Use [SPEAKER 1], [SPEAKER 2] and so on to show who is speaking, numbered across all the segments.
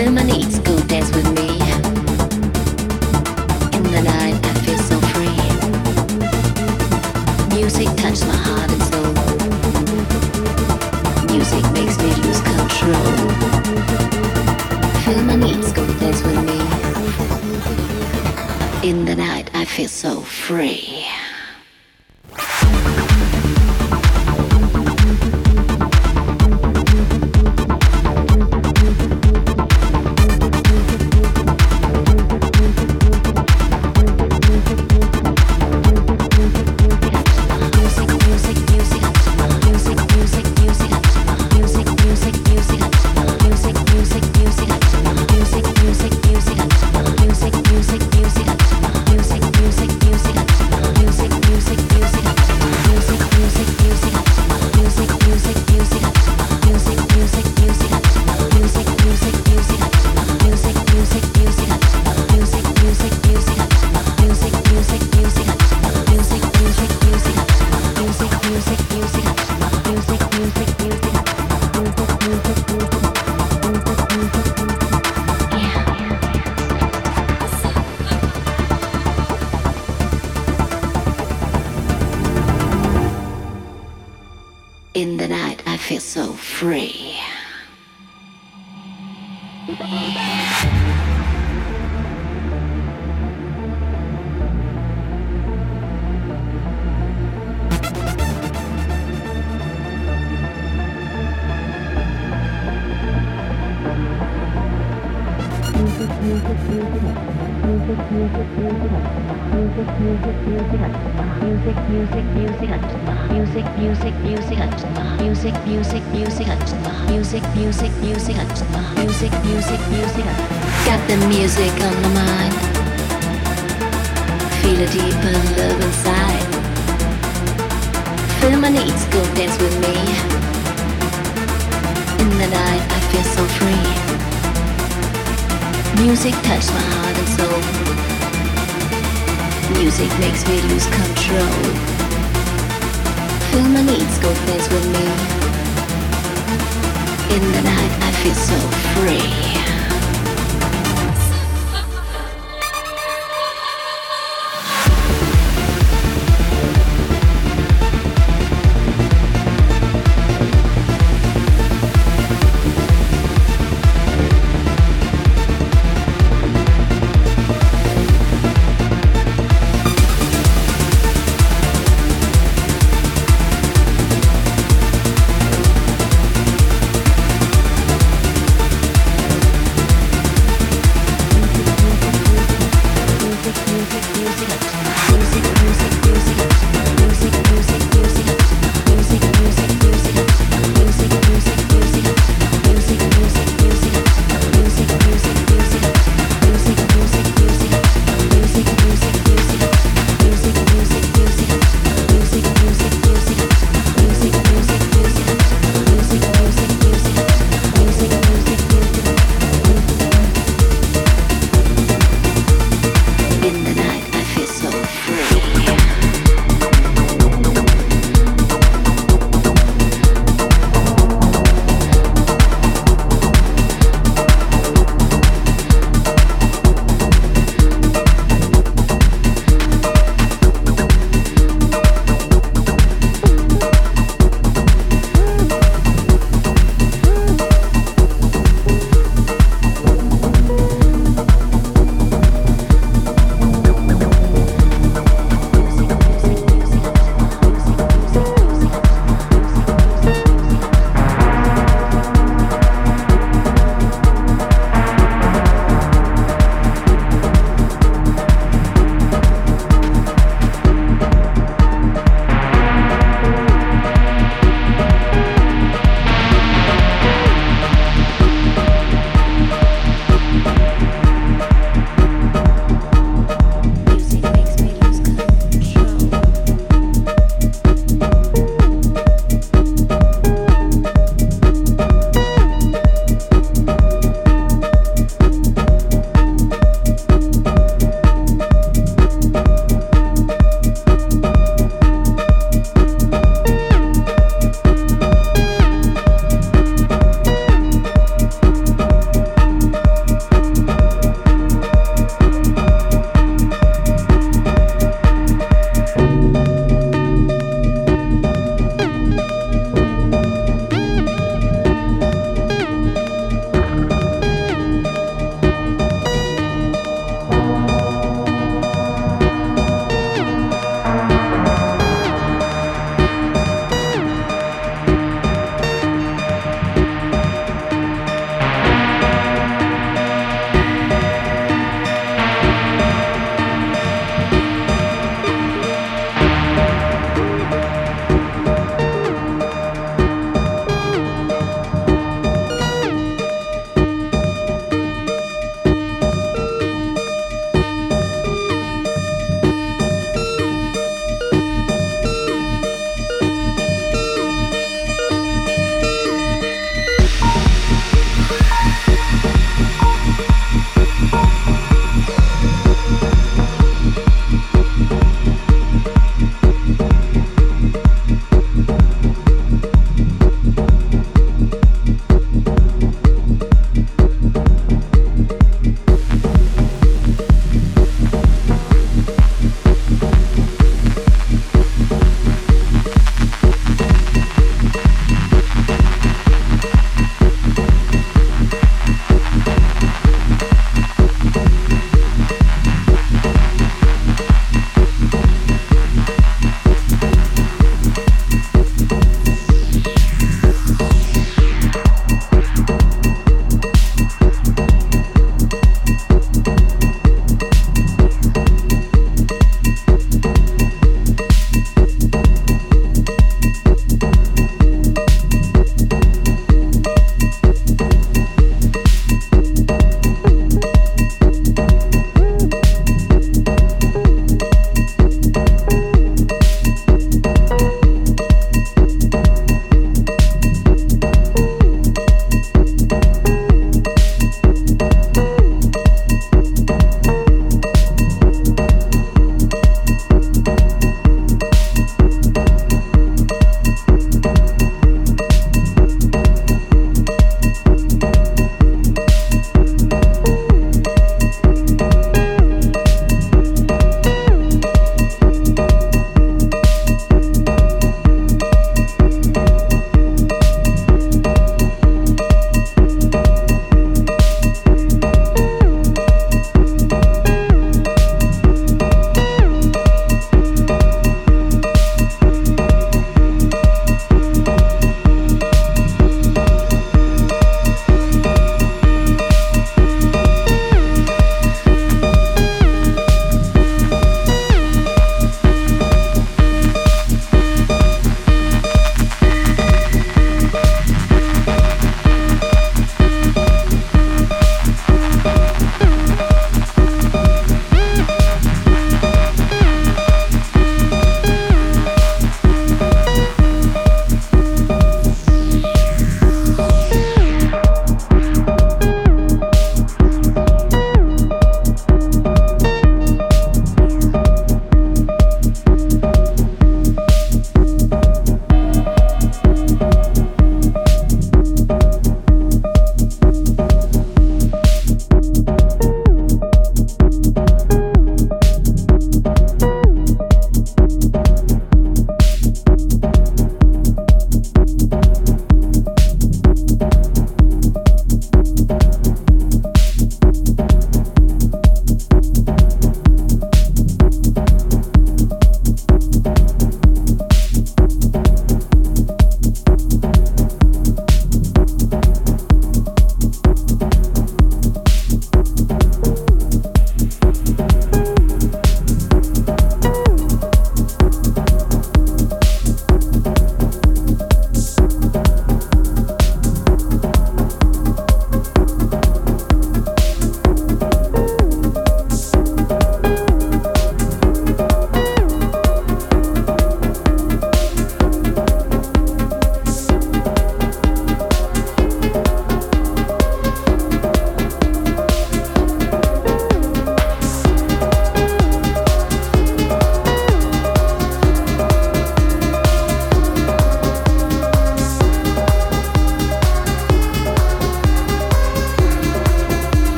[SPEAKER 1] fulfill my needs.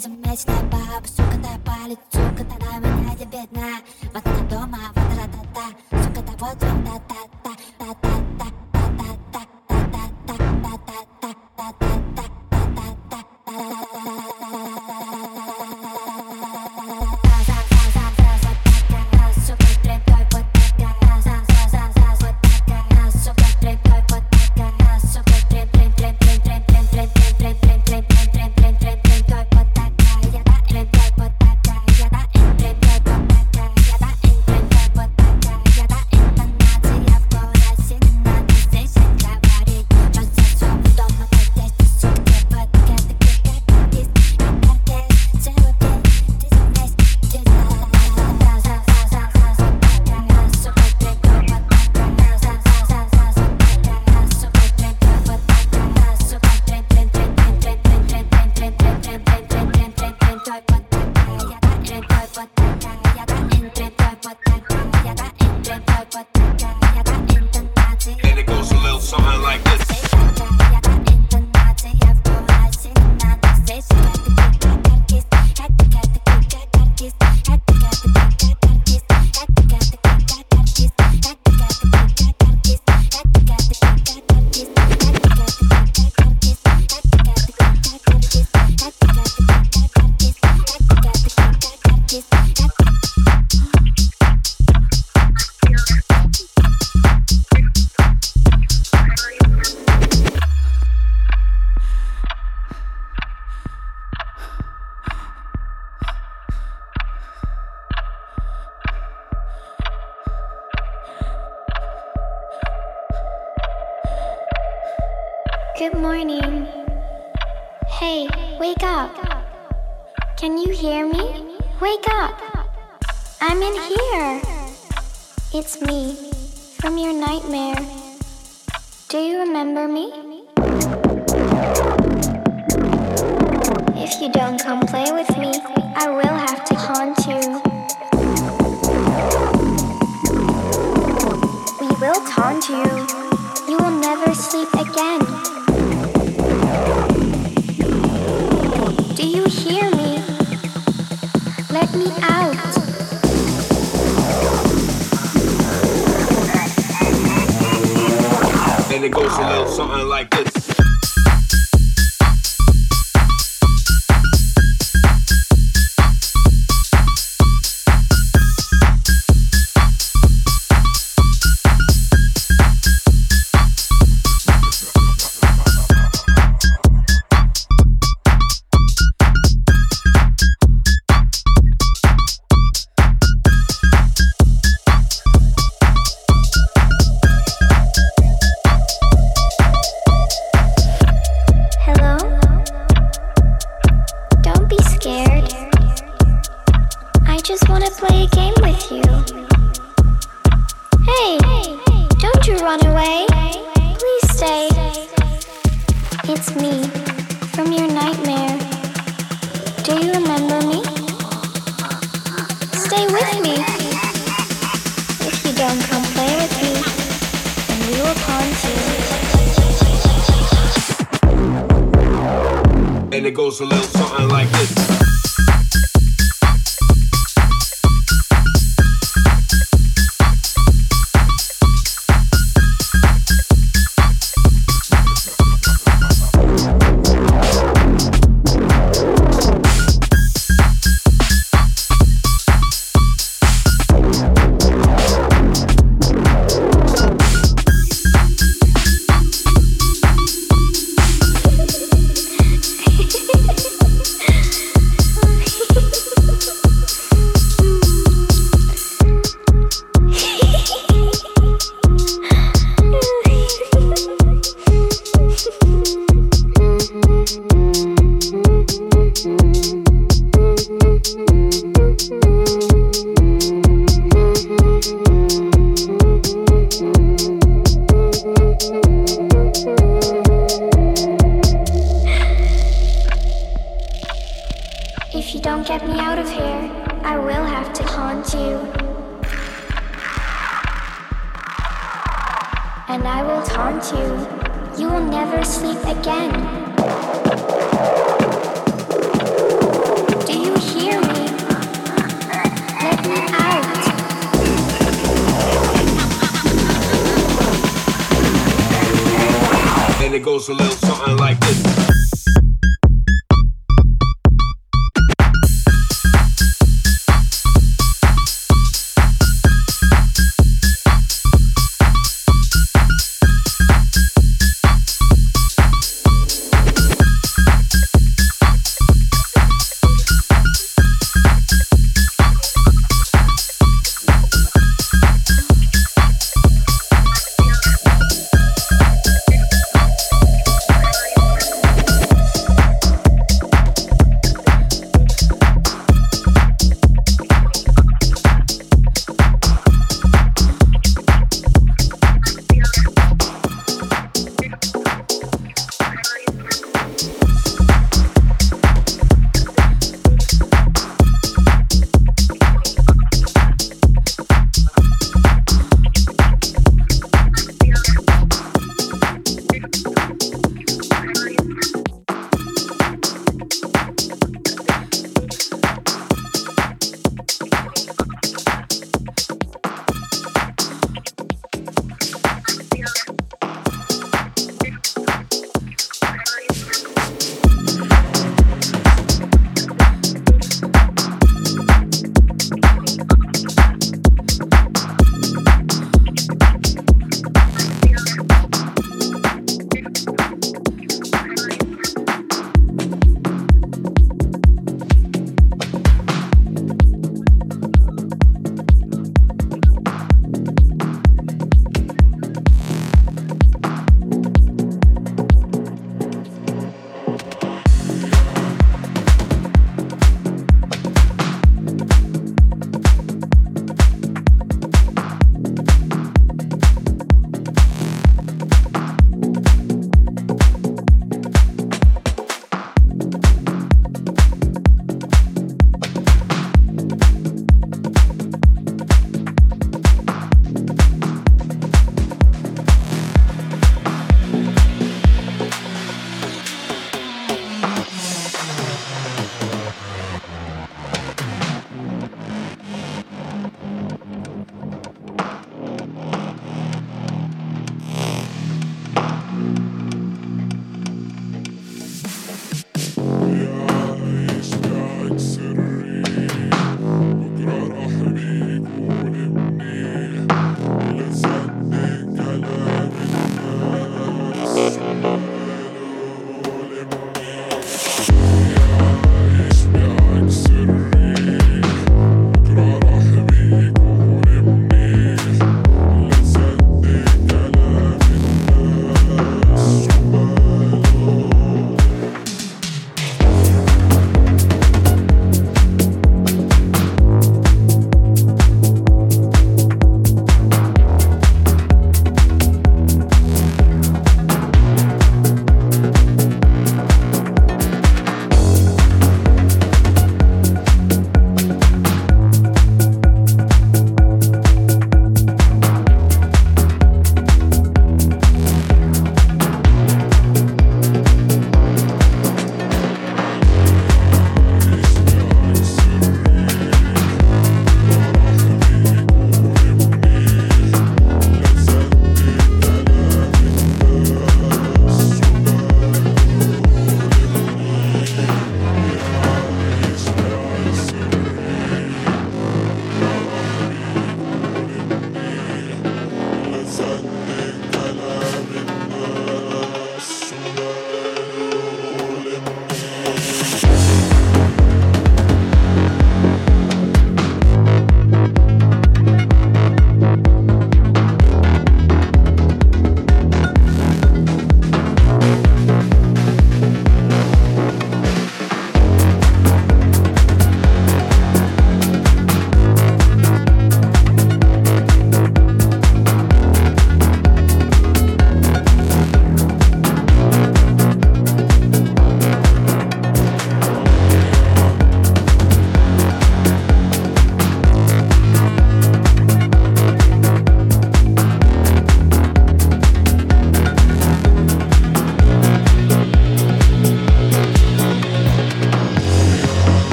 [SPEAKER 2] Безумная баба, сука, да палец, сука, да на меня бедна Вот она дома, вот ра-та-та, сука, да вот вам да-та-та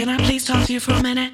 [SPEAKER 3] Can I please talk to you for a minute?